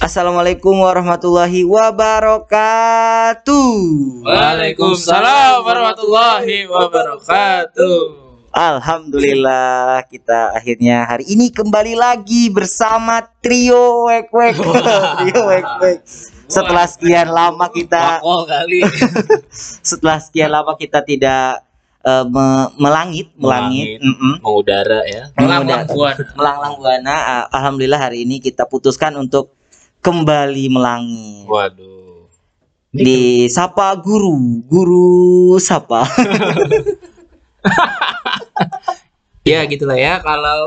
Assalamualaikum warahmatullahi wabarakatuh. Waalaikumsalam warahmatullahi wabarakatuh. Alhamdulillah kita akhirnya hari ini kembali lagi bersama trio wek wek trio wek wek. Setelah sekian lama kita kali. setelah sekian lama kita tidak eh, me- melangit melangit, Melangit. mm-mm. Mengudara ya. Melanglang buana. melanglang buana. Ah, Alhamdulillah hari ini kita putuskan untuk kembali melangit. Waduh. di sapa guru guru sapa Ya gitulah ya kalau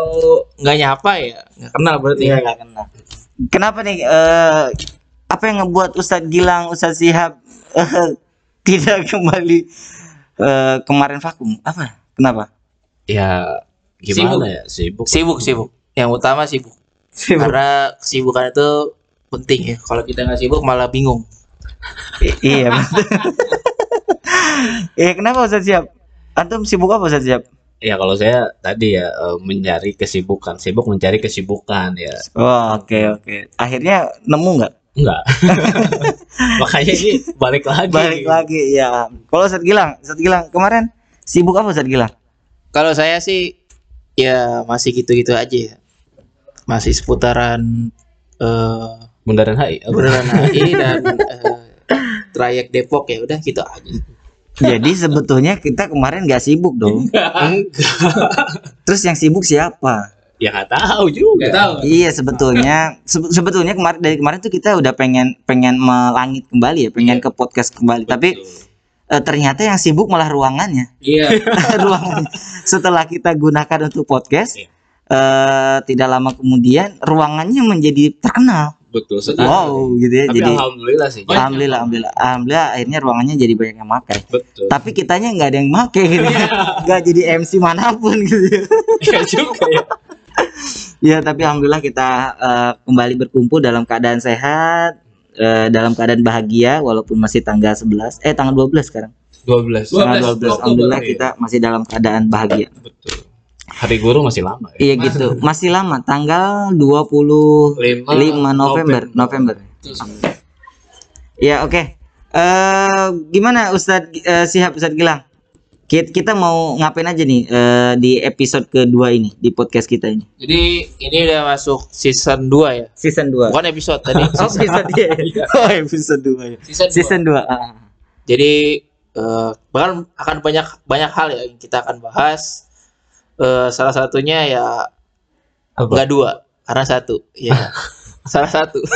nggak nyapa ya nggak kenal berarti. Iya, nggak kenal. kenapa nih eh, apa yang ngebuat Ustadz Gilang Ustadz Sihab eh, tidak kembali eh, kemarin vakum apa kenapa Ya gimana ya sibuk. sibuk sibuk yang utama sibuk karena kesibukan itu penting ya. Kalau kita nggak sibuk malah bingung. I- iya eh kenapa Ustadz Sihab antum sibuk apa Ustadz Sihab Ya kalau saya tadi ya eh, mencari kesibukan, sibuk mencari kesibukan ya. oh oke oke. Akhirnya nemu nggak? Enggak. Makanya ini balik lagi. balik lagi ya kalau Ustadz Gilang Ustadz Gilang kemarin sibuk apa Ustadz Gilang? Kalau saya sih ya masih gitu-gitu aja ya. masih seputaran eh Bundaran HI. apa? Bundaran HI dan eh, trayek Depok ya udah gitu aja Jadi sebetulnya kita kemarin nggak sibuk dong. Terus yang sibuk siapa? Ya nggak tahu juga. Nggak tahu. Iya sebetulnya sebe- sebetulnya kemarin dari kemarin tuh kita udah pengen pengen melangit kembali ya, pengen ke podcast kembali. Tapi eh, ternyata yang sibuk malah ruangannya. iya ruangannya. Setelah kita gunakan untuk podcast, Iya. eh, tidak lama kemudian ruangannya menjadi terkenal. Betul sekali. Wow, gitu ya. Tapi Jadi alhamdulillah sih. alhamdulillah, alhamdulillah, alhamdulillah akhirnya ruangannya jadi banyak yang pakai. Betul. Tapi kitanya nggak ada yang make gitu, nggak jadi MC mana pun gitu. ya. Iya juga ya. Ya, tapi alhamdulillah kita eh, kembali berkumpul dalam keadaan sehat, eh, dalam keadaan bahagia walaupun masih tanggal 11 eh tanggal 12 sekarang. 12. Tanggal 12 Oktober, alhamdulillah iya. kita masih dalam keadaan bahagia. Betul. Hari guru masih lama ya. Iya gitu. Masih lama tanggal 25 Lima November, November. Ya, oke. Eh gimana Ustadz eh, Sihab Ustadz Gilang? Kita, kita mau ngapain aja nih eh, di episode kedua ini di podcast kita ini? jadi ini udah masuk season 2 ya Season 2. bukan episode tadi Oh, episode dia. Oh, episode 2 ya. season, Season 2. Ah. Jadi eh, bahkan akan banyak banyak hal ya yang kita akan bahas. Eh, salah satunya ya Apa? enggak dua, karena satu. Ya. salah satu.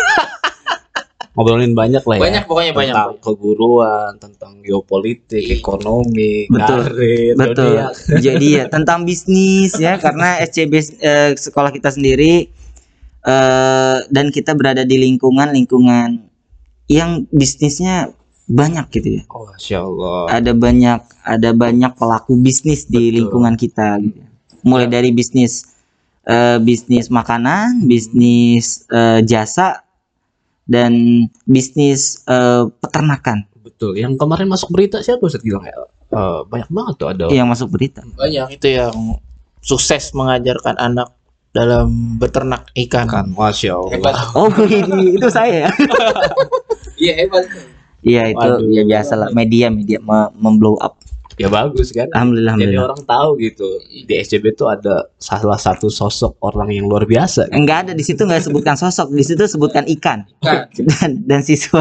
Ngobrolin banyak lah ya. Banyak pokoknya banyak. Tentang keguruan, tentang geopolitik, Iya. ekonomi, Betul. karir, Betul. zodiak. Jadi ya tentang bisnis ya karena SCB eh, sekolah kita sendiri eh dan kita berada di lingkungan lingkungan yang bisnisnya banyak gitu ya. Oh, Masya Allah. Ada banyak ada banyak pelaku bisnis di Betul. lingkungan kita gitu. Mulai dari bisnis eh, bisnis makanan, bisnis eh, jasa dan bisnis eh, peternakan Betul. Yang kemarin masuk berita siapa Ustaz bilang ya? Eh, banyak banget tuh ada. yang masuk berita. Banyak itu yang sukses mengajarkan anak dalam beternak ikan. Kan, Masya Allah. Hebat. Oh, ini itu saya ya. Iya hebat. Iya itu Waduh. ya biasa lah media media me- memblow up. Ya bagus kan. Alhamdulillah Jadi alhamdulillah. orang tahu gitu di SCB itu ada salah satu sosok orang yang luar biasa. Enggak ada di situ nggak sebutkan sosok, di situ sebutkan ikan Ikan. dan, dan siswa.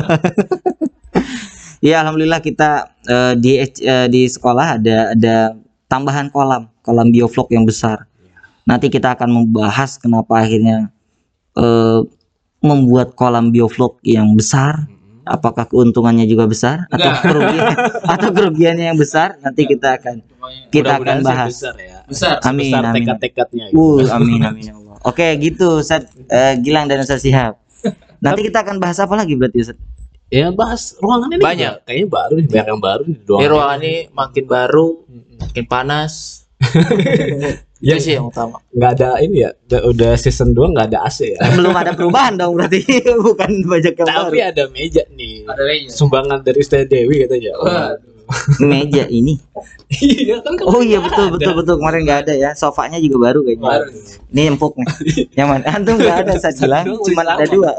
ya alhamdulillah kita eh, di eh, di sekolah ada ada tambahan kolam kolam biovlog yang besar. Nanti kita akan membahas kenapa akhirnya eh, membuat kolam biovlog yang besar. Apakah keuntungannya juga besar atau Enggak. kerugian atau kerugiannya yang besar? Nanti kita akan kita akan bahas. besar ya. Besar. Amin Besar amin. tekad-tekadnya. gitu. Uh, amin amin ya Allah. Oke, gitu Ustaz eh, Gilang dan Ustaz Sihab. Nanti kita akan bahas apa lagi berarti Ustaz? Ya bahas ruangan ini Banyak. juga Kayaknya baru nih, banyak yang baru nih Ini ruangan. ruangan ini makin baru, makin panas. Ya, Itu sih yang utama. nggak ada ini ya. Udah, udah season 2 nggak ada AC ya. Belum ada perubahan dong berarti bukan banyak yang baru. Tapi ada meja nih. Ada meja. Sumbangan dari Ustaz Dewi katanya. Waduh. meja ini. Iya kan Oh iya betul betul betul kemarin nggak ada ya. Sofanya juga baru kayaknya. Baru. Ini empuk nih. Yang mana? Antum nggak ada saya bilang doang, cuma ada dua.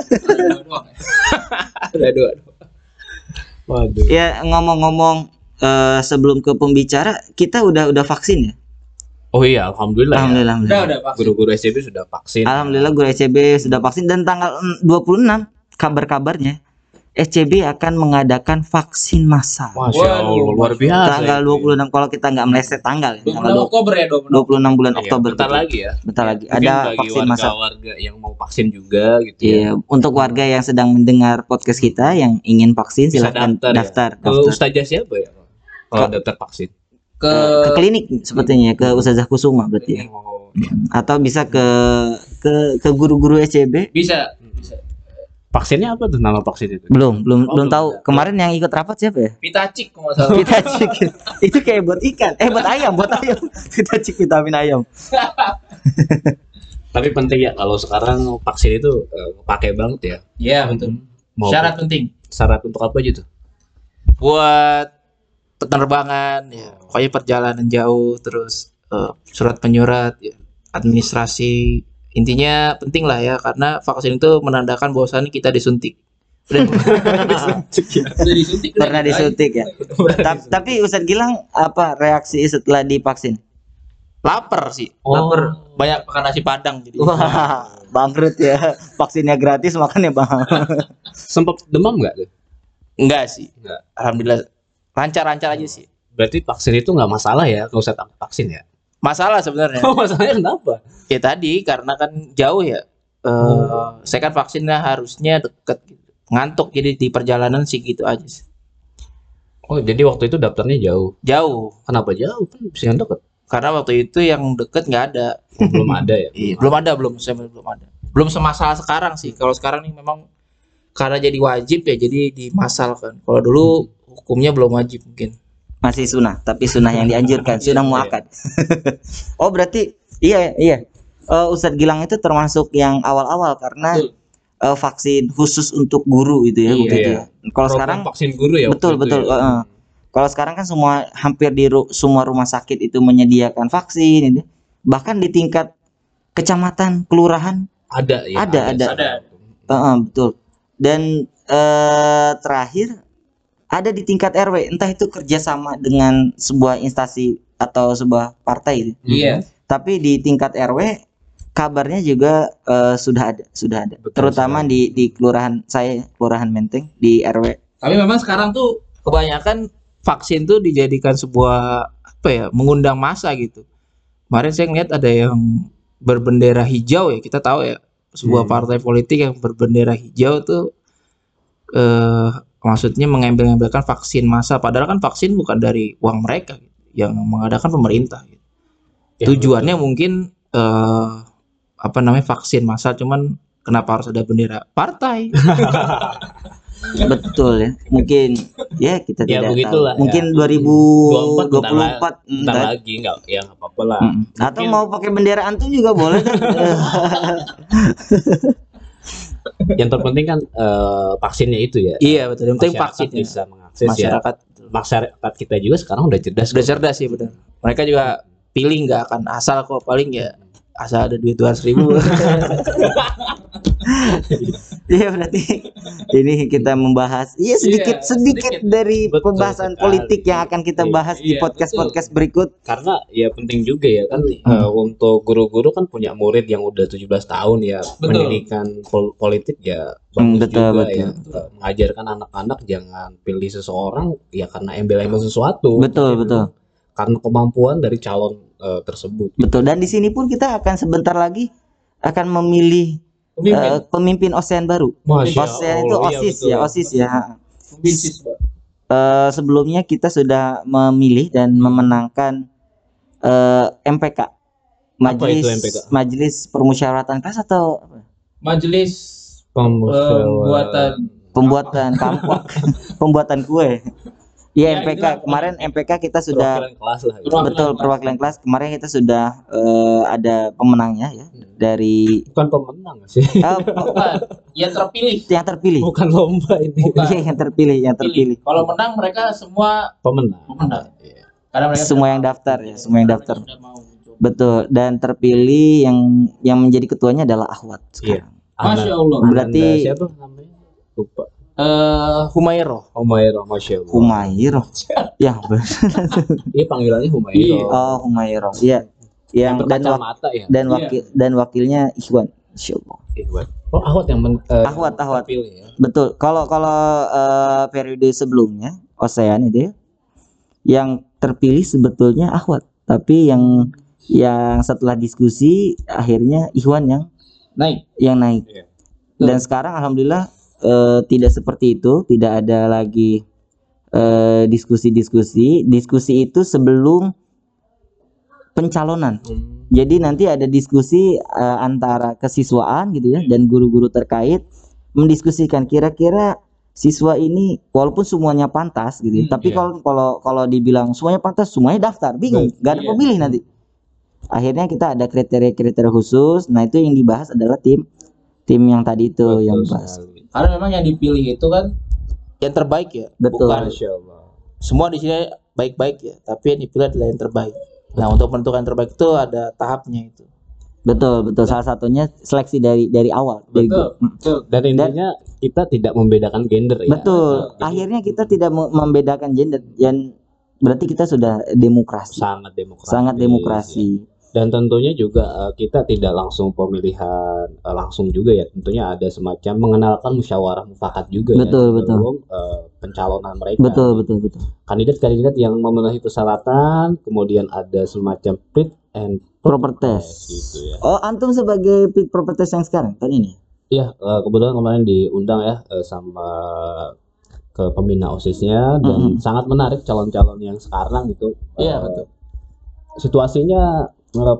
Ada dua. Waduh. Ya ngomong-ngomong eh, sebelum ke pembicara kita udah udah vaksin ya. Oh iya, alhamdulillah. ya. Alhamdulillah. Udah alhamdulillah. udah vaksin. Guru-guru SCB sudah vaksin. Alhamdulillah guru SCB sudah vaksin dan tanggal mm, 26 kabar-kabarnya SCB akan mengadakan vaksin massal. Masya Allah, luar biasa. tanggal itu. 26 kalau kita nggak meleset tanggal ya, 26 tanggal Oktober ya 26. 26 bulan Iya, Oktober. bentar betul. lagi ya. Bentar lagi. Mungkin Ada bagi vaksin massal. warga-warga yang mau vaksin juga gitu ya. Iya, untuk warga yang sedang mendengar podcast kita yang ingin vaksin Bisa silahkan daftar ya? daftar, Ke daftar. ustazah siapa ya? Kalau daftar vaksin. Ke ke klinik sepertinya ke Ustazah Kusuma berarti ya. Oh, Atau bisa ke ke ke guru-guru SCB. bisa bisa. vaksinnya apa tuh nama vaksin itu? Belum, belum Oh, belum tahu. ya. Kemarin yang ikut rapat siapa ya? Pitacik kalau salah. Kita cik. Itu kayak buat ikan. Eh buat ayam, buat ayam. Kita cik vitamin ayam. Tapi penting ya kalau sekarang vaksin itu eh, pakai banget ya. Iya betul. Mau Syarat penting syarat untuk apa aja tuh? buat penerbangan ya pokoknya perjalanan jauh terus eh, surat penyurat ya, administrasi intinya penting lah ya karena vaksin itu menandakan bahwasannya kita disuntik Udah. Pernah disuntik ya. Ta- Tapi Ustadz Gilang apa reaksi setelah divaksin? lapar sih Oh. lapar banyak makan nasi padang jadi Wah, bangkrut ya. Vaksinnya gratis makanya bang. Sempat demam nggak tuh? enggak sih Enggak. alhamdulillah lancar-lancar aja sih Berarti vaksin itu nggak masalah ya kalau saya tak vaksin ya? masalah sebenarnya Oh, masalahnya kenapa? ya tadi karena kan jauh ya eh saya kan vaksinnya harusnya deket gitu. ngantuk jadi di perjalanan sih gitu aja sih Oh, jadi waktu itu daftarnya jauh. jauh Kenapa jauh? Kan bisa yang deket. karena waktu itu yang deket nggak ada Oh, belum ada ya? Iya, belum ada belum saya belum ada belum semasalah sekarang sih kalau sekarang nih memang karena jadi wajib ya jadi dimasalkan kalau dulu hukumnya belum wajib mungkin Masih sunnah, tapi sunnah yang dianjurkan, sunnah muakkad. oh, berarti iya iya. Eh, Ustadz Gilang itu termasuk yang awal-awal karena Betul. eh, vaksin khusus untuk guru itu ya Iya, begitu iya. ya. Kalau sekarang vaksin guru ya. betul itu betul. ya? eh. Kalau sekarang kan semua hampir di ru- semua rumah sakit itu menyediakan vaksin itu. Bahkan di tingkat kecamatan, kelurahan, Ada ya. Ada, ada. Ada. eh, eh, betul. Dan eh, terakhir ada di tingkat RW, entah itu kerjasama dengan sebuah instansi atau sebuah partai itu. Iya. Tapi di tingkat RW kabarnya juga eh, sudah ada, sudah ada. Betul Terutama di di kelurahan saya, kelurahan Menteng di RW. tapi memang sekarang tuh kebanyakan vaksin tuh dijadikan sebuah apa ya mengundang masa gitu kemarin saya ngeliat ada yang berbendera hijau ya kita tahu ya sebuah Hmm. partai politik yang berbendera hijau tuh eh maksudnya mengambil-ambilkan vaksin massa padahal kan vaksin bukan dari uang mereka gitu, yang mengadakan pemerintah gitu. Ya, tujuannya mungkin eh apa namanya vaksin massa cuman kenapa harus ada bendera partai Betul ya. Mungkin ya kita Ya, tidak begitulah, tahu. Mungkin ya. 2024 Bentar entah. lagi nggak ya nggak apa-apa lah. Mm. Atau Mungkin- mau pakai bendera antum juga boleh kan? Yang terpenting kan eh, vaksinnya itu ya. iya betul yang penting Masyarakat vaksinnya bisa mengakses ya. masyarakat Masyarakat kita juga sekarang udah cerdas. sudah kok. cerdas sih benar mereka juga pilih nggak akan asal kok paling ya asal ada duit dua ribu Iya berarti ini kita membahas iya sedikit Iya, sedikit sedikit. dari Betul pembahasan sekali. politik yang akan kita Iya, bahas di iya, podcast podcast berikut. Karena ya penting juga ya kan Hmm. eh, untuk guru-guru kan punya murid yang udah 17 tahun ya Betul. pendidikan pol- politik ya Hmm, betul, juga betul. ya mengajarkan anak-anak jangan pilih seseorang ya karena embel-embel sesuatu Betul betul karena kemampuan dari calon eh, tersebut betul dan di sini pun kita akan sebentar lagi akan memilih Pemimpin. eh, pemimpin OSEAN baru. Masya OSEAN itu Allah, iya, OSIS betul. ya OSIS ya. Pemimpin. Eh, sebelumnya kita sudah memilih dan memenangkan eh, MPK Majelis itu MPK? Majelis Permusyawaratan Kelas atau apa? Majelis Pemusyawaratan. pembuatan pembuatan kampak, pembuatan kue. Iya Ya, MPK itulah. kemarin MPK kita sudah Perwakilan kelas lah. gitu. Betul perwakilan kelas kemarin kita sudah eh, ada pemenangnya ya dari Bukan pemenang sih. Bukan. Yang terpilih. yang terpilih. Bukan lomba ini. Bukan. Iya yang terpilih, yang terpilih. Kalau menang mereka semua Pemenang. Pemenang. Iya. karena mereka Semua yang daftar ya, semua yang daftar. Betul dan terpilih yang yang menjadi ketuanya adalah Ahwat Iya. sekarang. Masya Allah. Berarti- Anda siapa namanya? Lupa. Eh Humairo. Humairo, Masya Allah. Humairo. ya, benar. Iya panggilannya Humairo. Iya. oh Humairo. Iya. Yang Yang dan wak- ya. dan Iya. wakil dan wakilnya Ikhwan. Insyaallah. Ihwan. Oh, Ahwat yang men, eh, Ahwat, Ahwat. terpilih ya. Betul. Kalau kalau eh, periode sebelumnya Osean itu ya, yang terpilih sebetulnya Ahwat, tapi yang yang setelah diskusi akhirnya Ikhwan yang Naik. yang naik. Iya. Dan sekarang alhamdulillah eh, tidak seperti itu, tidak ada lagi eh, diskusi-diskusi. Diskusi itu sebelum pencalonan. Hmm. Jadi nanti ada diskusi eh, antara kesiswaan gitu ya dan guru-guru terkait mendiskusikan kira-kira siswa ini walaupun semuanya pantas gitu ya, Hmm, tapi iya. kalau kalau kalau dibilang semuanya pantas semuanya daftar bingung nggak ada Iya. pemilih nanti akhirnya kita ada kriteria-kriteria khusus nah itu yang dibahas adalah tim tim yang tadi itu Betul yang bahas sekali. Karena memang yang dipilih itu kan yang terbaik ya. Betul. Bukan semua di sini baik-baik ya, tapi yang dipilih adalah yang terbaik. Nah, untuk menentukan yang terbaik itu ada tahapnya itu. betul betul salah satunya seleksi dari dari awal dari Betul. guru. Betul. Dan intinya kita tidak membedakan gender ya. betul Betul. akhirnya kita tidak me- membedakan gender dan berarti kita sudah demokrasi Sangat demokrasi. sangat demokrasi Dan tentunya juga eh, kita tidak langsung pemilihan eh, langsung juga ya. Tentunya ada semacam mengenalkan musyawarah mufakat juga Betul, ya betul. sebelum eh, pencalonan mereka. betul betul betul Kandidat-kandidat yang memenuhi persyaratan, kemudian ada semacam fit and proper test gitu ya. oh antum sebagai fit proper test yang sekarang kan ini Iya, eh, kebetulan kemarin diundang ya eh, sama ke pembina OSISnya dan Mm-mm. sangat menarik calon-calon yang sekarang itu. Iya, Eh, betul. Situasinya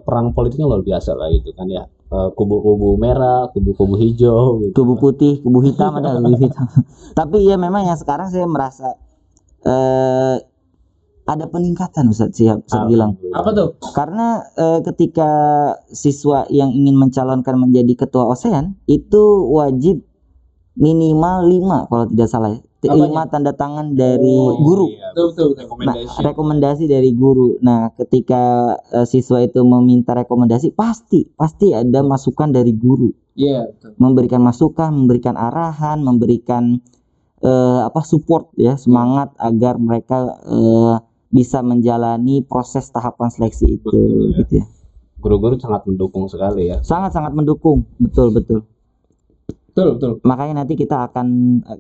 perang politiknya luar biasa lah gitu kan ya. Eh, kubu-kubu merah, kubu-kubu hijau gitu. kubu putih kubu hitam ada kubu hitam tapi ya memang yang sekarang saya merasa eh ada peningkatan Ustaz siap saya bilang Apa tuh? karena eh, ketika siswa yang ingin mencalonkan menjadi ketua OSEAN itu wajib minimal lima kalau tidak salah ya lima tanda tangan dari Oh, guru Iya, Betul, betul, betul. Nah, rekomendasi. rekomendasi dari guru. Nah, ketika eh, siswa itu meminta rekomendasi, pasti pasti ada masukan dari guru, Iya, betul. memberikan masukan, memberikan arahan, memberikan eh, apa support ya, semangat agar mereka eh, bisa menjalani proses tahapan seleksi itu, Betul, ya. gitu ya. Guru-guru sangat mendukung sekali ya. Sangat sangat mendukung, betul betul. Betul, betul. Makanya nanti kita akan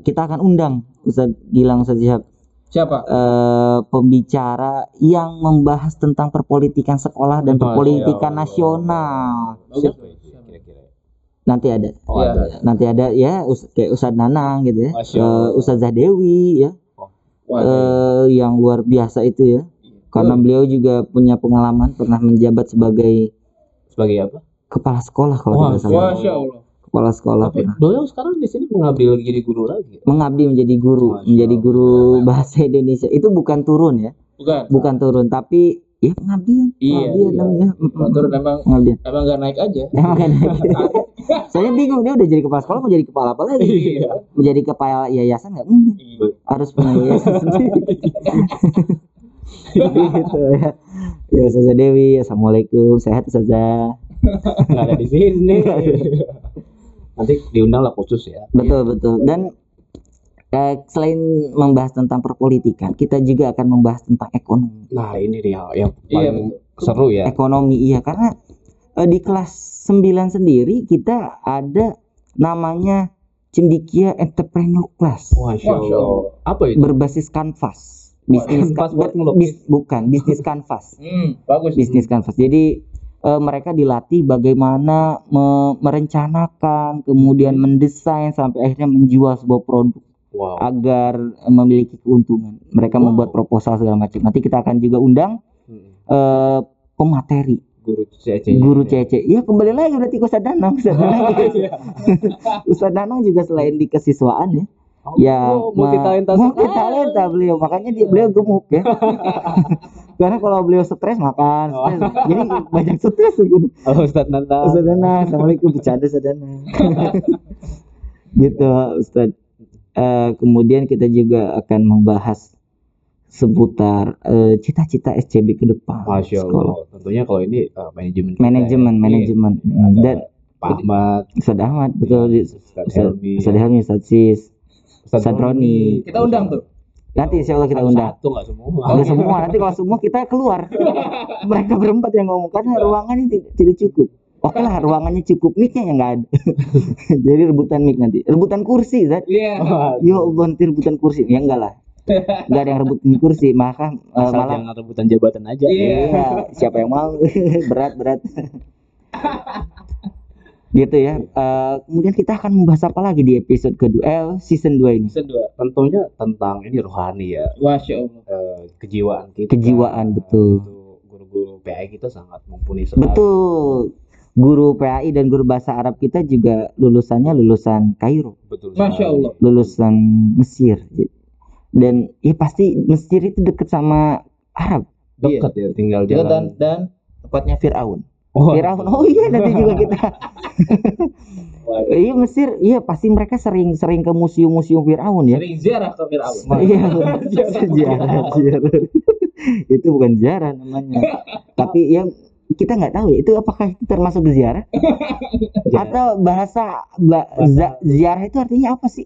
kita akan undang Ustaz Gilang Ustaz Syihab Siapa? eh, pembicara yang membahas tentang perpolitikan sekolah dan Masya perpolitikan Allah. nasional. Bagus. Nanti ada, Oh, Iya. ada ya. nanti ada ya Us- kayak Ustadz Nanang gitu ya, Masya eh, Allah. Ustazah Dewi ya, eh, yang luar biasa itu ya. Karena beliau juga punya pengalaman pernah menjabat sebagai Sebagai apa? kepala sekolah kalau tidak salah. Masya Allah. Kepala sekolah Tapi beliau sekarang di sini mengabdi lagi jadi guru lagi. ya? mengabdi menjadi guru, Masya menjadi guru bahasa Indonesia. Itu bukan turun ya, Bukan. bukan turun tapi ya pengabdian, Iya, pengabdian iya. namanya. Betul, emang Pengabdian. emang gak naik aja. Emang kan Saya bingung dia udah jadi kepala sekolah mau jadi kepala apa lagi? Iya. Menjadi kepala yayasan nggak mungkin. Harus punya yayasan sendiri. gitu ya. Ya Ustazah Dewi, Assalamualaikum, sehat Ustazah. Nggak ada di sini. Nanti diundang lah khusus ya. Betul betul. Dan eh, selain membahas tentang perpolitikan, kita juga akan membahas tentang ekonomi. Nah ini nih yang, Iya, paling seru ya. Ekonomi iya karena eh, di kelas 9 sendiri kita ada namanya Cendikia Entrepreneur Class. Masya Allah. Apa itu? berbasis kanvas bisnis Kanvas ka- buat ngelukis. bis- bukan bisnis kanvas Hmm, bagus. bisnis kanvas jadi eh, mereka dilatih bagaimana me- merencanakan kemudian mendesain sampai akhirnya menjual sebuah produk Wow. agar memiliki keuntungan mereka Wow. membuat proposal segala macam nanti kita akan juga undang Hmm. eh, pemateri Guru CC. guru CC ya kembali lagi berarti ke Ustadz Danang Ustadz Danang juga, Ustadz Danang juga selain di kesiswaan ya ya Oh, multi talenta multi talenta beliau makanya dia beliau gemuk ya karena kalau beliau stres makan Oh. stres. jadi banyak stres gitu Halo Ustaz Nanda. Ustaz Dana assalamualaikum bercanda Ustaz Dana gitu Ustaz Eh, kemudian kita juga akan membahas seputar eh, cita-cita SCB ke depan Masya sekolah. Allah. Tentunya kalau ini uh, manajemen manajemen ya. manajemen dan Pak Ahmad, Ustaz Ahmad betul Ustaz Helmi, Ustaz Helmi Ustaz Sis Ustaz Ustaz Roni. Kita undang tuh. nanti insya Allah kita undang. Satu nggak semua. Nggak semua. Nanti kalau semua kita keluar. Mereka berempat yang ngomong. Karena ruangannya tidak, tidak cukup. Oke lah ruangannya cukup. Mic-nya yang nggak ada. Jadi rebutan mic nanti. Rebutan kursi Zat. Iya. ya Allah nanti rebutan kursi. Ya enggak lah. Enggak ada yang rebutin kursi. Maka eh, Asal malah jangan rebutan jabatan aja. Iya. Iya, siapa yang mau? berat, berat. Gitu ya. Eh, kemudian kita akan membahas apa lagi di episode kedua, eh, season 2 ini? Kedua. Tentunya tentang ini rohani ya, Masya Allah. eh, kejiwaan kita. Kejiwaan, betul. Guru-guru PAI kita sangat mumpuni sekali. Betul. Guru PAI dan guru bahasa Arab kita juga lulusannya lulusan Kairo, Betul. Masya. Allah. lulusan Mesir. Dan ya pasti Mesir itu deket sama Arab. Dekat ya, tinggal dan jalan. dan tempatnya Firaun. Oh, Firaun. Oh iya nanti juga kita. Iya Mesir, iya pasti mereka sering sering ke museum-museum Firaun ya. Sering ziarah ke Firaun. Iya, sejarah, sejarah. itu bukan ziarah namanya. Tapi ya kita nggak tahu ya itu apakah itu termasuk ziarah atau bahasa ba- za- ziarah itu artinya apa sih?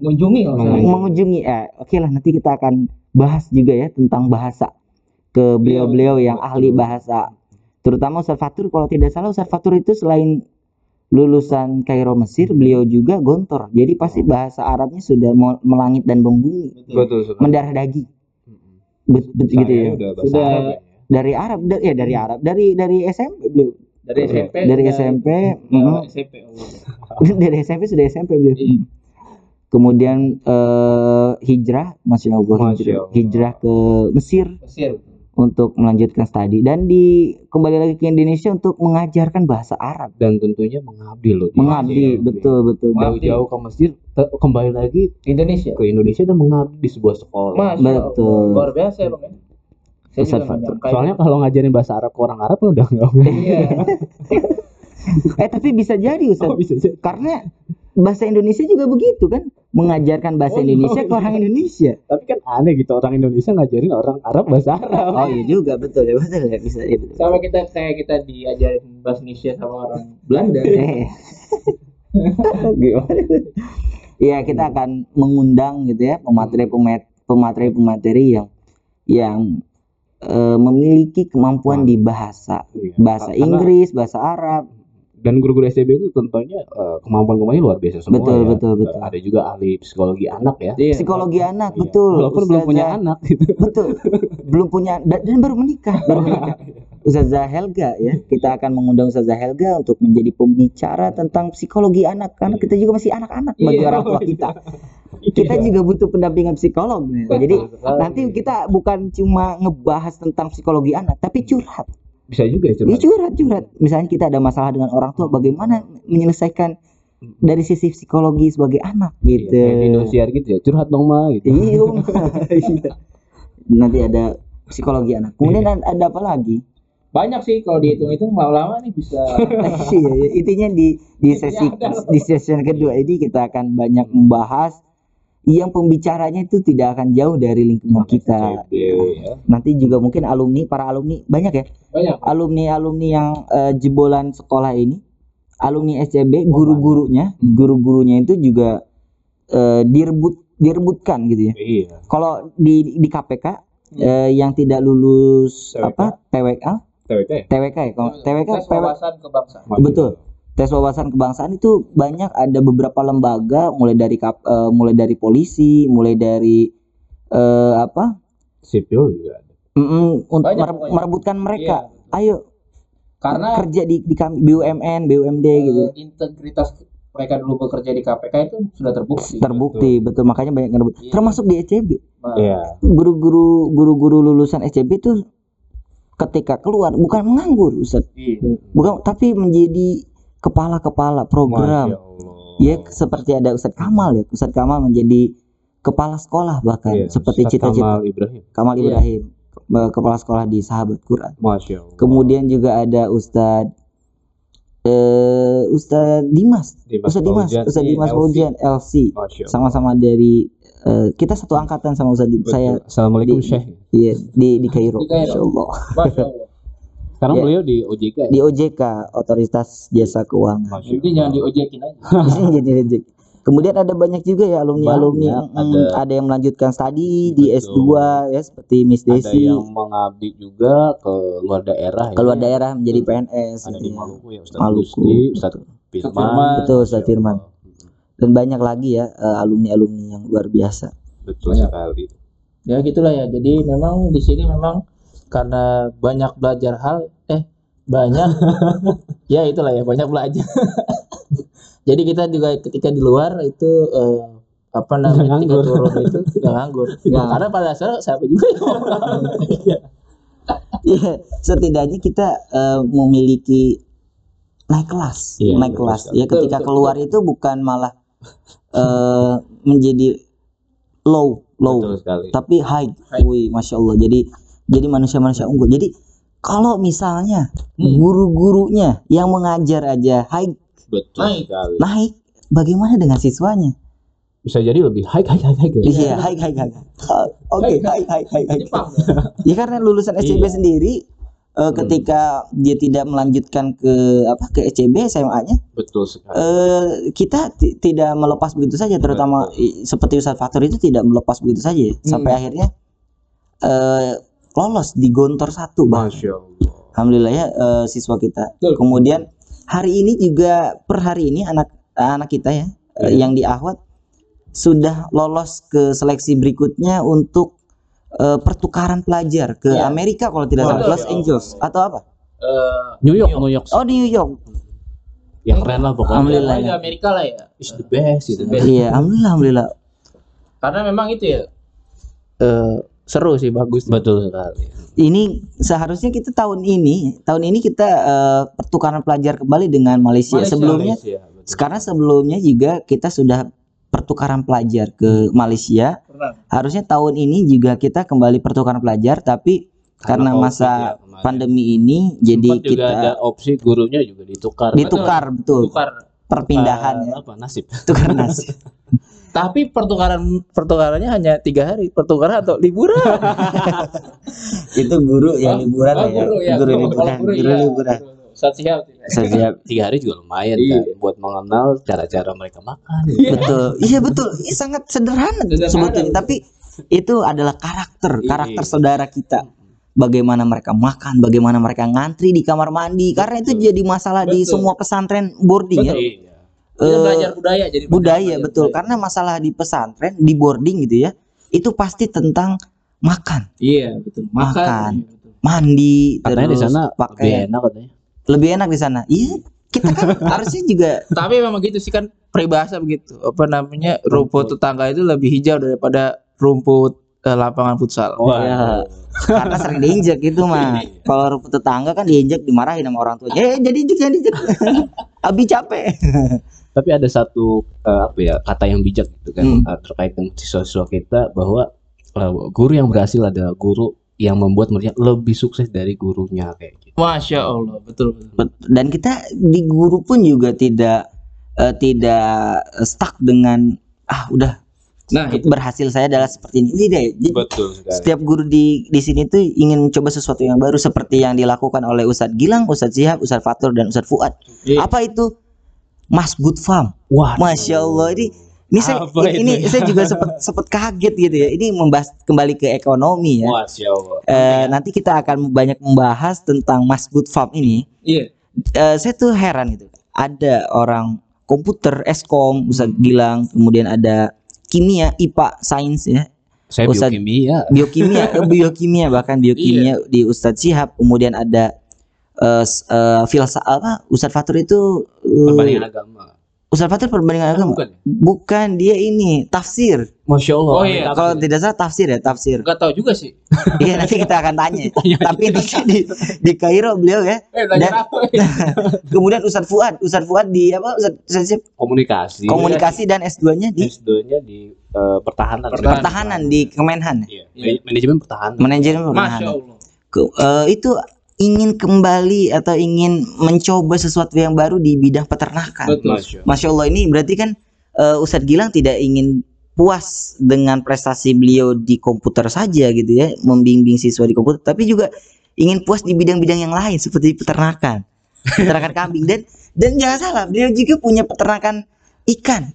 Mengunjungi. Mengunjungi. Eh, oke lah nanti kita akan bahas juga ya tentang bahasa ke beliau-beliau yang ahli bahasa. Terutama Ustaz Fatur kalau tidak salah Ustaz Fatur itu selain lulusan Kairo Mesir, beliau juga gontor. Jadi pasti bahasa Arabnya sudah melangit dan membumi, betul sekali. mendarah daging. Bet, bet- gitu ya. Sudah- Arab ya. Dari Arab, da- ya dari Arab, dari dari SMP beliau. Dari SMP. Dari SMP. SMP. Dari SMP sudah SMP beliau. Iya. Kemudian eh, hijrah, masya Allah, hijrah, Allah. hijrah ke Mesir Mesir. Untuk melanjutkan studi dan di kembali lagi ke Indonesia untuk mengajarkan bahasa Arab. dan tentunya mengabdi loh. Mengabdi, Iya, betul betul. Jauh-jauh ke Mesir, te- kembali lagi Indonesia. ke Indonesia dan mengabdi di sebuah sekolah. Masya Allah. Betul. Luar biasa ya Bang. ya. Soalnya kalau ngajarin bahasa Arab ke orang Arab kan udah nggak Iya. Eh tapi bisa jadi Ustaz. Oh, bisa jadi. Karena bahasa Indonesia juga begitu kan, mengajarkan bahasa Oh, Indonesia ke orang Indonesia. Tapi kan aneh gitu orang Indonesia ngajarin orang Arab bahasa Arab. Oh iya juga betul ya betul ya bisa ya, betul. Sama kita kayak kita diajarin bahasa Indonesia sama orang Belanda. Eh. Gimana? Iya kita akan mengundang gitu ya pemateri pemateri pemateri yang yang eh, memiliki kemampuan di bahasa Iya. bahasa Karena- Inggris, bahasa Arab. Dan guru-guru STB itu tentunya eh, kemampuan-kemampuannya luar biasa semua Betul, ya. betul, betul. Ada juga ahli psikologi anak ya. Iya. Psikologi anak Iya. betul. Walaupun belum punya anak gitu. Betul. belum punya dan, baru menikah, baru menikah. Ustazah Helga ya. Kita akan mengundang Ustazah Helga untuk menjadi pembicara tentang psikologi anak karena kita juga masih anak-anak bagi Iya. orang tua kita. Kita juga butuh pendampingan psikolog. nih. Jadi nanti kita bukan cuma ngebahas tentang psikologi anak, tapi curhat. Bisa juga ya Iya curhat. curhat, curhat. Misalnya kita ada masalah dengan orang tua, bagaimana menyelesaikan dari sisi psikologi sebagai anak Iya, gitu. di Indosiar gitu ya. Curhat dong ma gitu. Iya. Iya. Nanti ada psikologi anak. Kemudian ada, ada apa lagi? Banyak sih kalau dihitung-hitung lama-lama nih bisa Iya, iya. intinya di di sesi di session kedua ini kita akan banyak membahas yang pembicaranya itu tidak akan jauh dari lingkungan kita. Ya. Nanti juga mungkin alumni, para alumni banyak ya, banyak. alumni-alumni yang eh, jebolan sekolah ini, alumni SCB, guru-gurunya, guru-gurunya itu juga eh, direbut direbutkan gitu ya. Iya. Kalau di di KPK eh, yang tidak lulus TWK. apa TWK TWK ya? TWK ya kalau TWK Tes PW wawasan kebangsaan. Betul tes wawasan kebangsaan itu banyak ada beberapa lembaga mulai dari kap- eh, mulai dari polisi mulai dari eh, apa Sipil juga ada. mm, untuk Banyak mere- pokoknya. merebutkan mereka Iya. ayo Karena kerja di di kami BUMN BUMD gitu eh, integritas mereka dulu bekerja di KPK itu sudah terbukti. terbukti betul makanya banyak yang rebut Iya. termasuk di ECB Iya. guru-guru guru-guru lulusan ECB itu ketika keluar bukan menganggur Ustaz iya. bukan tapi menjadi kepala-kepala program. Ya seperti ada Ustadz Kamal ya. Ustadz Kamal menjadi kepala sekolah bahkan Iya, seperti cita-cita Kamal Ibrahim. Kamal Iya. Ibrahim eh, kepala sekolah di Sahabat Quran. Masya Allah. Kemudian juga ada Ustadz eh Ustadz Dimas, Dimas Ustadz Dimas, Ustadz iya, Dimas. Fauzian LC. Sama-sama dari eh, kita satu angkatan sama Ustadz Dimas. Saya Assalamualaikum di- Syekh. iya, di di Kairo. Di Kairo. Masya Allah. Masya Allah. Sekarang Ya. beliau di OJK. ya? Di OJK Otoritas Jasa Keuangan. Masya Nanti jangan diojekin aja. Jadi rejek. Kemudian ada banyak juga ya alumni alumni Banyak, ada, ada- yang melanjutkan studi di Betul. S2 ya seperti Miss Ada Desi yang mengabdi juga ke luar daerah. ya. keluar daerah menjadi PNS Ada gitu di ya. Maluku ya Ustaz Maluku, Gusti, Ustaz. Firman. Betul, Ustaz Masya Firman. Dan banyak lagi ya alumni alumni yang luar biasa. Betul sekali. ya gitulah ya jadi memang di sini memang karena banyak belajar hal eh banyak ya itulah ya banyak belajar jadi kita juga ketika di luar itu eh, apa namanya ketika nganggur. turun itu nggak nganggur Nggak. karena pada dasarnya siapa juga Iya, setidaknya kita eh, memiliki naik kelas, Iya, naik betul kelas. Ya ketika Betul, keluar itu bukan malah eh, menjadi low, low, Betul tapi high. High. Wih, masya Allah. Jadi jadi manusia-manusia unggul. Jadi kalau misalnya Hmm. guru-gurunya yang mengajar aja high Betul Naik. sekali. naik, bagaimana dengan siswanya? Bisa jadi lebih high high high high. ya. Iya, high, high, high. Oke, high, high, high, high. Ya karena lulusan SCB Iya. sendiri eh, ketika dia tidak melanjutkan ke apa ke SCB SMA-nya Betul sekali. eh, kita ti- tidak melepas begitu saja terutama i- seperti Ustadz Fatur itu tidak melepas begitu saja ya. sampai akhirnya eh, lolos di Gontor satu bahkan. Masya Allah. Alhamdulillah ya eh, siswa kita. Betul. Kemudian hari ini juga per hari ini anak anak kita ya eh, Iya. yang di Ahwat sudah lolos ke seleksi berikutnya untuk eh, pertukaran pelajar ke Iya. Amerika kalau tidak salah Los ya Angeles atau apa? Eh, New York, New York. Oh di New York. Ya keren lah pokoknya. Alhamdulillah. di Amerika lah ya It's the best The gitu. best. Iya, alhamdulillah alhamdulillah. karena memang itu ya eh, seru sih bagus Betul sekali. Ini seharusnya kita tahun ini, tahun ini kita eh, pertukaran pelajar kembali dengan Malaysia. Malaysia, Sebelumnya Malaysia, betul. sekarang sebelumnya juga kita sudah pertukaran pelajar ke Malaysia. Pernah. Harusnya tahun ini juga kita kembali pertukaran pelajar tapi karena COVID masa ya pandemi ini jadi Sempat juga kita ada opsi gurunya juga ditukar. ditukar betul tukar perpindahan ya. apa nasib. Tukar nasib. tapi pertukaran pertukarannya hanya tiga hari pertukaran atau liburan Itu guru yang liburan Oh, ya. guru ya. Guru Kalau liburan, guru guru ya. liburan. Saat siap Saya siap. Tiga hari juga lumayan Iya. kan buat mengenal cara-cara mereka makan. Betul. Iya betul. Ini sangat sederhana, Sederhana, sebetulnya, betul. tapi itu adalah karakter, Iya. karakter saudara kita. Bagaimana mereka makan, bagaimana mereka ngantri di kamar mandi, karena itu jadi masalah di Betul. semua pesantren boarding ya. Betul. Iya. Kita Eh, belajar budaya jadi budaya belajar betul, budaya. karena masalah di pesantren, di boarding gitu ya, itu pasti tentang makan, iya betul Makan. makan, Iya, betul. mandi, Katanya di sana lebih pakaian. enak katanya. Lebih enak di sana. Iya, kita kan harusnya juga tapi memang gitu sih kan peribahasa begitu apa namanya rumput tetangga itu lebih hijau daripada rumput eh, lapangan futsal Wah. Ya. karena sering diinjek gitu mah. Kalau rumput tetangga kan diinjek dimarahin sama orang tuanya. Eh jadi injek jadi injek. Abi capek. Tapi ada satu eh, apa ya kata yang bijak gitu kan Hmm. eh, terkait dengan siswa-siswa kita bahwa eh, guru yang berhasil adalah guru yang membuat mereka lebih sukses dari gurunya kayak gitu. masya allah betul betul Bet- Dan kita di guru pun juga tidak eh, tidak stuck dengan ah udah nah itu berhasil saya adalah seperti ini. Tidak. Jadi Betul sekali. setiap guru di di sini tuh ingin mencoba sesuatu yang baru seperti yang dilakukan oleh Ustadz Gilang, Ustadz Sihab, Ustadz Fatur dan Ustadz Fuad. Iya. Apa itu? Mas Good Farm. Wah, Masya Allah ini ini saya ini, itu? saya juga sempat sempat kaget gitu ya. Ini membahas kembali ke ekonomi ya. Masya Allah. Eh, nanti kita akan banyak membahas tentang Mas Good Farm ini. iya Eh, saya tuh heran gitu. Ada orang komputer, eskom, Ustadz Gilang, kemudian ada kimia, IPA, sains ya, Saya Ustadz- biokimia. biokimia, biokimia bahkan biokimia di Ustadz Sihab, kemudian ada eh, s- eh, filsa apa Ustadz Fatur itu Perbandingan agama. Ustaz Fatir perbandingan agama. Bukan. Bukan dia ini tafsir. Masya Allah. Oh, iya. Kalau tidak salah tafsir ya tafsir. Enggak tahu juga sih. Iya nanti kita akan tanya. Tapi di, di di Kairo beliau ya. Eh, Dan- apa? Kemudian Ustaz Fuad, Ustaz Fuad di apa? Ustaz, Ustaz Siap? komunikasi. komunikasi dan S2-nya di S2-nya di eh, pertahanan. Pertahanan. pertahanan di Kemenhan. Iya. Iya. Manajemen pertahanan. Manajemen Masya pertahanan. Allah. Ke- eh, itu ingin kembali atau ingin mencoba sesuatu yang baru di bidang peternakan. Betul. Masya Allah. Ini berarti kan eh, Ustadz Gilang tidak ingin puas dengan prestasi beliau di komputer saja gitu ya, membimbing siswa di komputer, tapi juga ingin puas di bidang-bidang yang lain seperti peternakan, peternakan kambing dan dan jangan salah beliau juga punya peternakan ikan,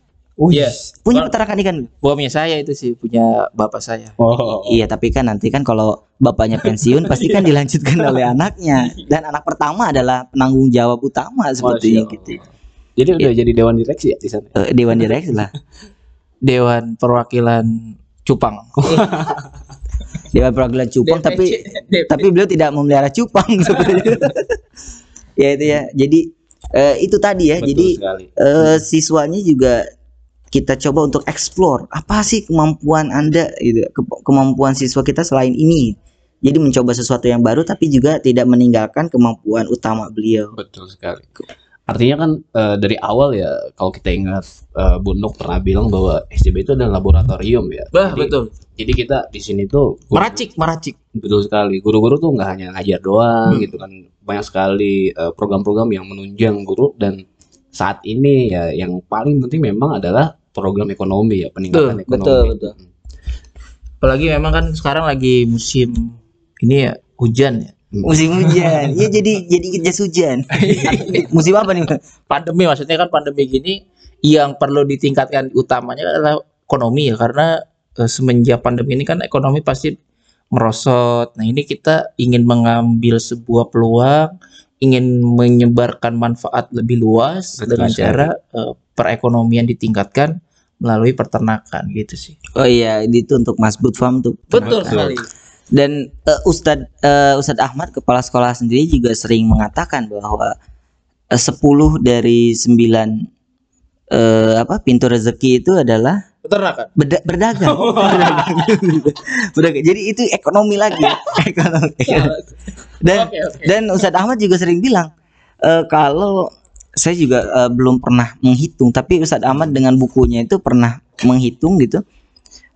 Iya. punya peternakan ikan. Buamnya saya itu sih punya bapak saya. Oh. Iya tapi kan nanti kan kalau bapaknya pensiun pasti kan dilanjutkan oleh anaknya dan anak pertama adalah penanggung jawab utama sepertinya Masya gitu. Jadi udah jadi dewan direksi ya di sana. Eh, Dewan direksi lah. Dewan Perwakilan Cupang. Dewan Perwakilan Cupang tapi DPC. tapi beliau tidak memelihara cupang sebenarnya. ya itu ya. Jadi eh, itu tadi ya. Betul Jadi sekali. eh, siswanya juga kita coba untuk explore apa sih kemampuan Anda gitu. ke- kemampuan siswa kita selain ini. Jadi mencoba sesuatu yang baru tapi juga tidak meninggalkan kemampuan utama beliau. Betul sekali. Artinya kan eh, dari awal ya kalau kita ingat eh, Bu Nuk pernah bilang bahwa SCB itu adalah laboratorium ya. Bah, jadi, betul. Jadi kita di sini tuh guru- Meracik, meracik. betul sekali. Guru-guru tuh nggak hanya ngajar doang Hmm. gitu kan. Banyak sekali eh, program-program yang menunjang guru dan saat ini ya yang paling penting memang adalah program ekonomi ya peningkatan Betul, ekonomi. betul, betul. Apalagi memang kan sekarang lagi musim ini ya hujan ya. Musim hujan. Iya jadi jadi jas hujan. Musim apa nih? Pandemi maksudnya kan pandemi gini yang perlu ditingkatkan utamanya adalah ekonomi ya karena eh, semenjak pandemi ini kan ekonomi pasti merosot. Nah, ini kita ingin mengambil sebuah peluang, ingin menyebarkan manfaat lebih luas Betul dengan sekali. cara eh, perekonomian ditingkatkan melalui peternakan gitu sih. Oh iya, itu untuk Mas Bud Farm tuh. Betul sekali. Dan eh, Ustadz eh, Ustadz Ahmad kepala sekolah sendiri juga sering mengatakan bahwa eh, 10 dari 9 eh, apa pintu rezeki itu adalah Peternakan. berda- berdagang. berdagang. Berdagang. Jadi itu ekonomi lagi. ekonomi. Dan Oke, oke. dan Ustadz Ahmad juga sering bilang eh, kalau saya juga eh, belum pernah menghitung, tapi Ustadz Ahmad dengan bukunya itu pernah menghitung gitu.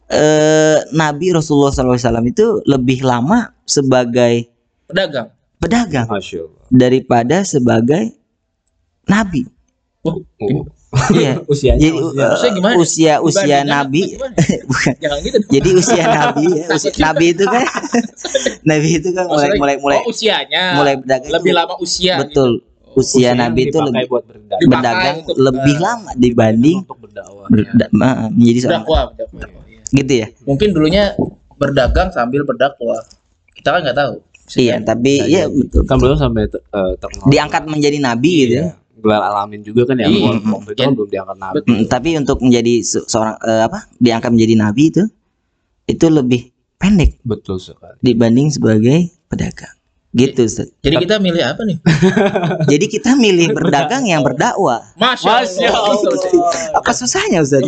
Eh, Nabi Rasulullah SAW itu lebih lama sebagai Pedagang. pedagang daripada sebagai nabi. Oh. Iya. Usianya Jadi usia- eh, Usia gimana? usia usia Dibandingkan nabi bukan. Jangan gitu dong. Jadi usia nabi ya, usia, nabi itu kan nabi itu kan mulai Maksudnya- mulai mulai oh, usianya mulai berdagang lebih itu- lama usia betul. gitu. Usia yang nabi itu lebih buat berdagang. Berdagang untuk, lebih eh, lama dibanding untuk berdakwah. berda- ma- menjadi seorang berdakwah, berdakwah. Iya. gitu ya. Mungkin dulunya berdagang sambil berdakwah. Kita kan nggak tahu. Iya, tapi Bisa iya jadi. betul. Kan belum sampai eh, terkenal. Diangkat menjadi nabi gitu ya. Iya. Gelar alamin juga kan yang Iya. walaupun waktu itu kan belum diangkat nabi. Mm, tapi untuk menjadi se- seorang eh, apa? Diangkat menjadi nabi itu itu lebih pendek Betul sekali. dibanding sebagai pedagang. Gitu, Ustaz. Jadi kita milih apa nih? Jadi kita milih berdagang yang berdakwah. Masya, Masya Allah. Apa susahnya, Ustaz?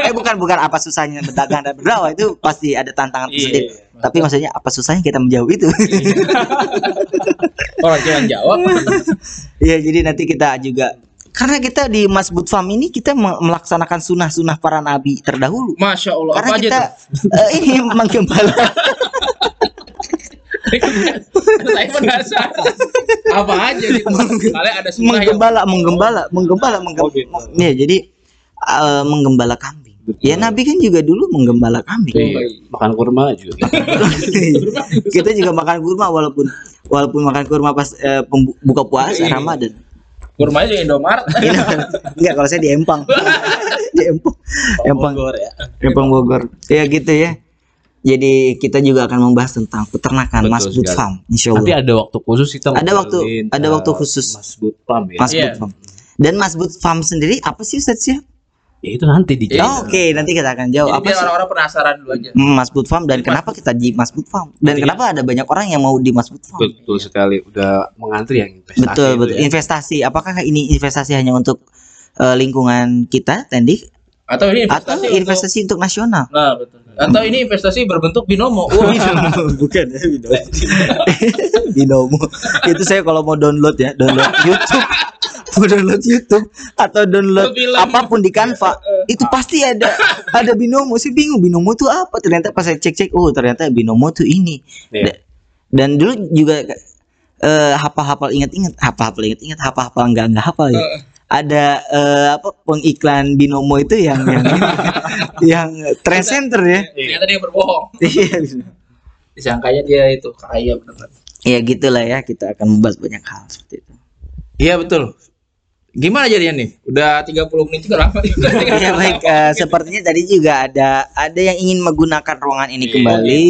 eh bukan bukan apa susahnya berdagang dan berdakwah itu pasti ada tantangan Iya. tersendiri. Tapi maksudnya apa susahnya kita menjawab itu? Orang cuma jawab. Iya, jadi nanti kita juga karena kita di Mas Farm ini kita me- melaksanakan sunah-sunah para nabi terdahulu. Masya Allah. Karena apa aja kita tuh? eh, ini menggembala Saya penasaran. apa aja gitu? Ada sunnah yang menggembala menggembala menggembala menggembala. Oh, gitu. Iya, jadi eh, menggembala kambing. Betul. Ya Nabi kan juga dulu menggembala kambing. Iya. Makan kurma juga. kita juga makan kurma walaupun walaupun makan kurma pas eh, buka puasa Iya. Ramadan. Kurmanya di Indomaret. Enggak kalau saya di Empang. di Empang. Empang Bogor ya. Empang Bogor. Ya gitu ya. Jadi kita juga akan membahas tentang peternakan Betul Mas Bud. Farm, insya Nanti Allah. ada waktu khusus kita Ada waktu- ada eh, waktu khusus. Mas Bud Farm ya. Mas Iya. Bud Farm. Dan Mas Bud Farm sendiri apa sih Ustaz ya? Ya itu nanti Iya. dijawab. Oh, Oke, nanti kita akan jawab Jadi apa biar sih orang-orang penasaran dulu aja. Hmm, Mas Bud Farm dan Mas kenapa kita di Mas Bud Farm dan Iya. kenapa ada banyak orang yang mau di Mas Bud Farm? Betul sekali. Udah mengantri yang investasi. Betul, itu betul. ya. Investasi. Apakah ini investasi hanya untuk eh, lingkungan kita, Tendik, Atau ini atau investasi, untuk- investasi untuk nasional. Nah, betul. Atau ini investasi berbentuk binomo. Wah, Bukan ya binomo. binomo. Itu saya kalau mau download ya, download YouTube, mau download YouTube atau download Film. apa pun di Canva, itu pasti ada ada binomo. Saya bingung binomo itu apa? Ternyata pas saya cek-cek, oh ternyata binomo tuh ini. Da- Dan dulu juga eh, hafal-hafal ingat-ingat, hafal-hafal ingat-ingat, hafal-hafal enggak enggak hafal ya. Ada eh, apa pengiklan binomo itu yang yang yang trend center ya. ternyata dia berbohong. Iya. Disangkanya dia itu kaya beneran. Ya gitulah ya kita akan membahas banyak hal seperti itu. Iya, betul. Gimana jadinya nih? Udah 30 menit juga lama ya baik eh, sepertinya tadi juga ada ada yang ingin menggunakan ruangan ini Iya, kembali.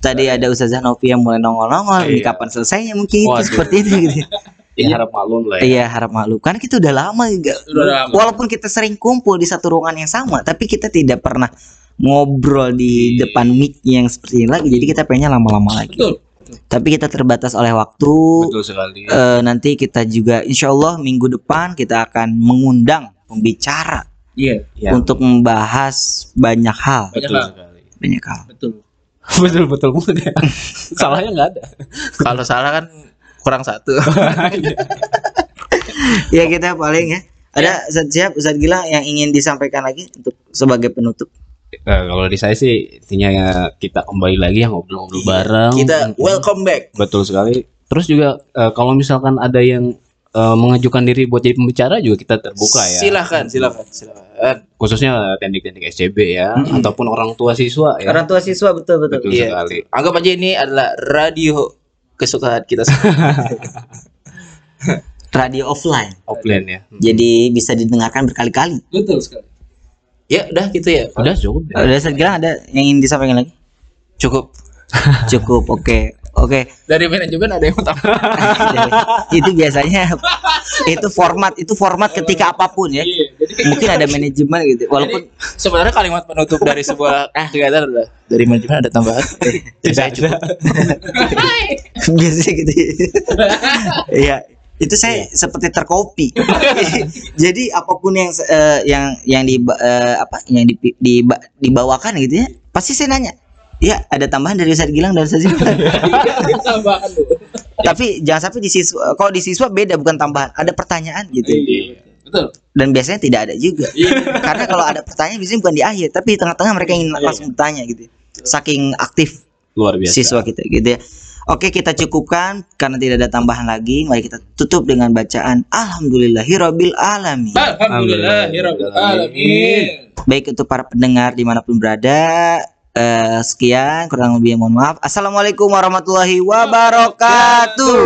Tadi ada Ustazah Novi yang mulai nongol-nongol. Iya. kapan selesainya mungkin itu Waduh. seperti itu gitu. Ya harap maklum lah ya. Iya harap maklum karena kita udah lama juga. Udah lama. Walaupun kita sering kumpul di satu ruangan yang sama, tapi kita tidak pernah ngobrol di Iya. depan mic yang seperti ini lagi. Jadi kita pengennya lama-lama lagi. Betul. Tapi kita terbatas oleh waktu. Betul sekali. Eh, nanti kita juga insya Allah minggu depan kita akan mengundang pembicara Iya, Ya, untuk membahas banyak hal, banyak betul hal. sekali. banyak hal. Betul. betul betul betul. Salahnya nggak ada. Kalau salah kan kurang satu. Ya kita paling ya. Ada Ustaz siap Ustaz Gila yang ingin disampaikan lagi untuk sebagai penutup. Eh, kalau di saya sih intinya ya kita kembali lagi yang ngobrol-ngobrol bareng. Kita welcome back. Betul sekali. Terus juga eh, kalau misalkan ada yang eh, mengajukan diri buat jadi pembicara juga kita terbuka ya. Silakan, silakan, silakan. Khususnya teknik-teknik SCB ya Mm-mm. ataupun orang tua siswa ya. Orang tua siswa betul betul. Betul Iya. sekali. Anggap aja ini adalah radio kesukaan kita. Radio offline. Offline ya. Jadi bisa didengarkan berkali-kali. Betul sekali. Ya, udah gitu ya. Udah cukup. ya? Ada Ustaz Gila ada yang ingin disampaikan lagi? Cukup. Cukup. Oke. Oke. Dari manajemen ada yang mau tambah. itu biasanya itu format itu format ketika apa pun ya. Iya, jadi Mungkin ada manajemen gitu. Walaupun sebenarnya kalimat penutup dari sebuah kegiatan adalah dari manajemen ada tambahan. Tidak ada. biasanya gitu iya itu saya seperti terkopi. Jadi apa pun yang eh, yang yang di eh, apa yang di, di, dibawakan gitu ya pasti saya nanya ya ada tambahan dari Ustadz Gilang dan Zilan tambahan tapi jangan sampai di siswa kalau di siswa beda bukan tambahan ada pertanyaan gitu. Iya, betul. dan biasanya tidak ada juga. Iya. karena kalau ada pertanyaan biasanya bukan di akhir tapi di tengah-tengah mereka ingin langsung bertanya gitu saking aktif Luar biasa. siswa kita gitu ya. Oke kita cukupkan karena tidak ada tambahan lagi. Mari kita tutup dengan bacaan Alhamdulillahirabbil alamin. Alhamdulillahirabbil alamin. Baik untuk para pendengar di mana pun berada. Eh, sekian kurang lebih mohon maaf. Assalamualaikum warahmatullahi wabarakatuh.